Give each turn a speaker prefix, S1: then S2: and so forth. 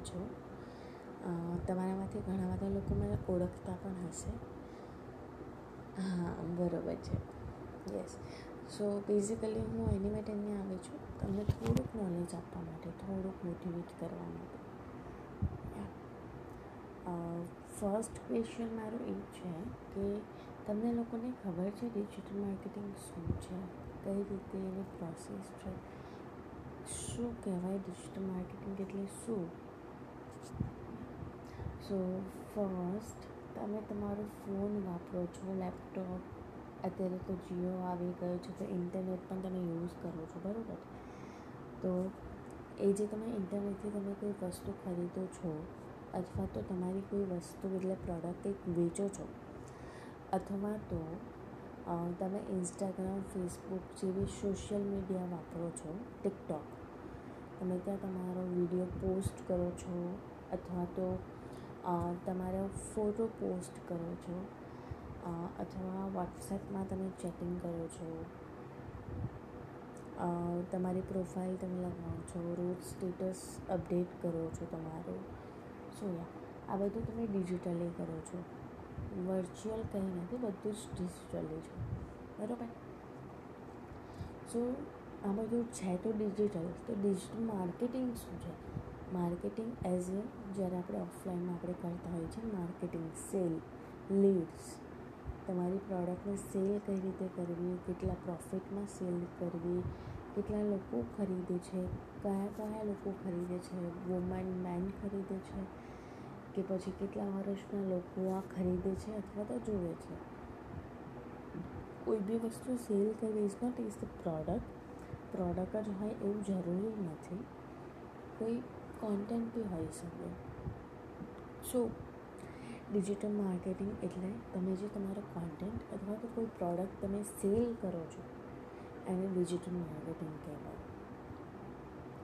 S1: છો. તમારામાંથી ઘણા બધા લોકો મને ઓળખતા પણ હશે. હા, બરોબર છે. યસ સો બેઝિકલી હું એની માટે અહીંયા આવી છું. તમને થોડુંક નોલેજ આપવા માટે, થોડુંક મોટિવેટ કરવા માટે. ફર્સ્ટ ક્વેશ્ચન મારું એ છે કે તમને લોકોને ખબર છે ડિજિટલ માર્કેટિંગ શું છે? કઈ રીતે એની પ્રોસેસ છે? શું કહેવાય? ડિજિટલ માર્કેટિંગ એટલે શું? સો ફર્સ્ટ તમે તમારો ફોન વાપરો છો લેપટોપ અત્યારે તો જીઓ આવી ગયો છે, તો ઇન્ટરનેટ પણ તમે યુઝ કરો છો, બરાબર? તો એ જે તમે ઇન્ટરનેટથી તમે કોઈ વસ્તુ ખરીદો છો, અથવા તો તમારી કોઈ વસ્તુ એટલે પ્રોડક્ટ કંઈક વેચો છો, અથવા તો તમે ઇન્સ્ટાગ્રામ ફેસબુક જેવી સોશિયલ મીડિયા વાપરો છો ટિકટોક તમે ત્યાં તમારો વીડિયો પોસ્ટ કરો છો, અથવા તો તમારો ફોટો પોસ્ટ કરો છો અથવા વોટ્સએપમાં તમે ચેટિંગ કરો છો તમારી પ્રોફાઇલ તમે લગાવો છો રોજ સ્ટેટસ અપડેટ કરો છો તમારું. સો યા આ બધું તમે ડિજિટલી કરો છો. વર્ચ્યુઅલ કંઈ નથી, બધું જ ડિજિટલી છે. બરાબર? સો આ બધું છે તો ડિજિટલ તો ડિજિટલ માર્કેટિંગ શું છે? માર્કેટિંગ એઝ એ જ્યારે આપણે ઓફલાઈનમાં આપણે કરતા હોઈએ છીએ માર્કેટિંગ સેલ લીડ્સ તમારી પ્રોડક્ટને સેલ કઈ રીતે કરવી, કેટલા પ્રોફિટમાં સેલ કરવી, કેટલા લોકો ખરીદે છે કયા કયા લોકો ખરીદે છે વુમન મેન ખરીદે છે કે પછી કેટલા વર્ષના લોકો આ ખરીદે છે અથવા તો જુએ છે? કોઈ બી વસ્તુ સેલ કરવી is not is the product product જ હોય એવું જરૂરી નથી. કોઈ કોન્ટેન્ટ બી હોઈ શકે. સો ડિજિટલ માર્કેટિંગ એટલે તમે જે તમારો કોન્ટેન્ટ અથવા તો કોઈ પ્રોડક્ટ તમે સેલ કરો છો, એને ડિજિટલ માર્કેટિંગ કહેવાય.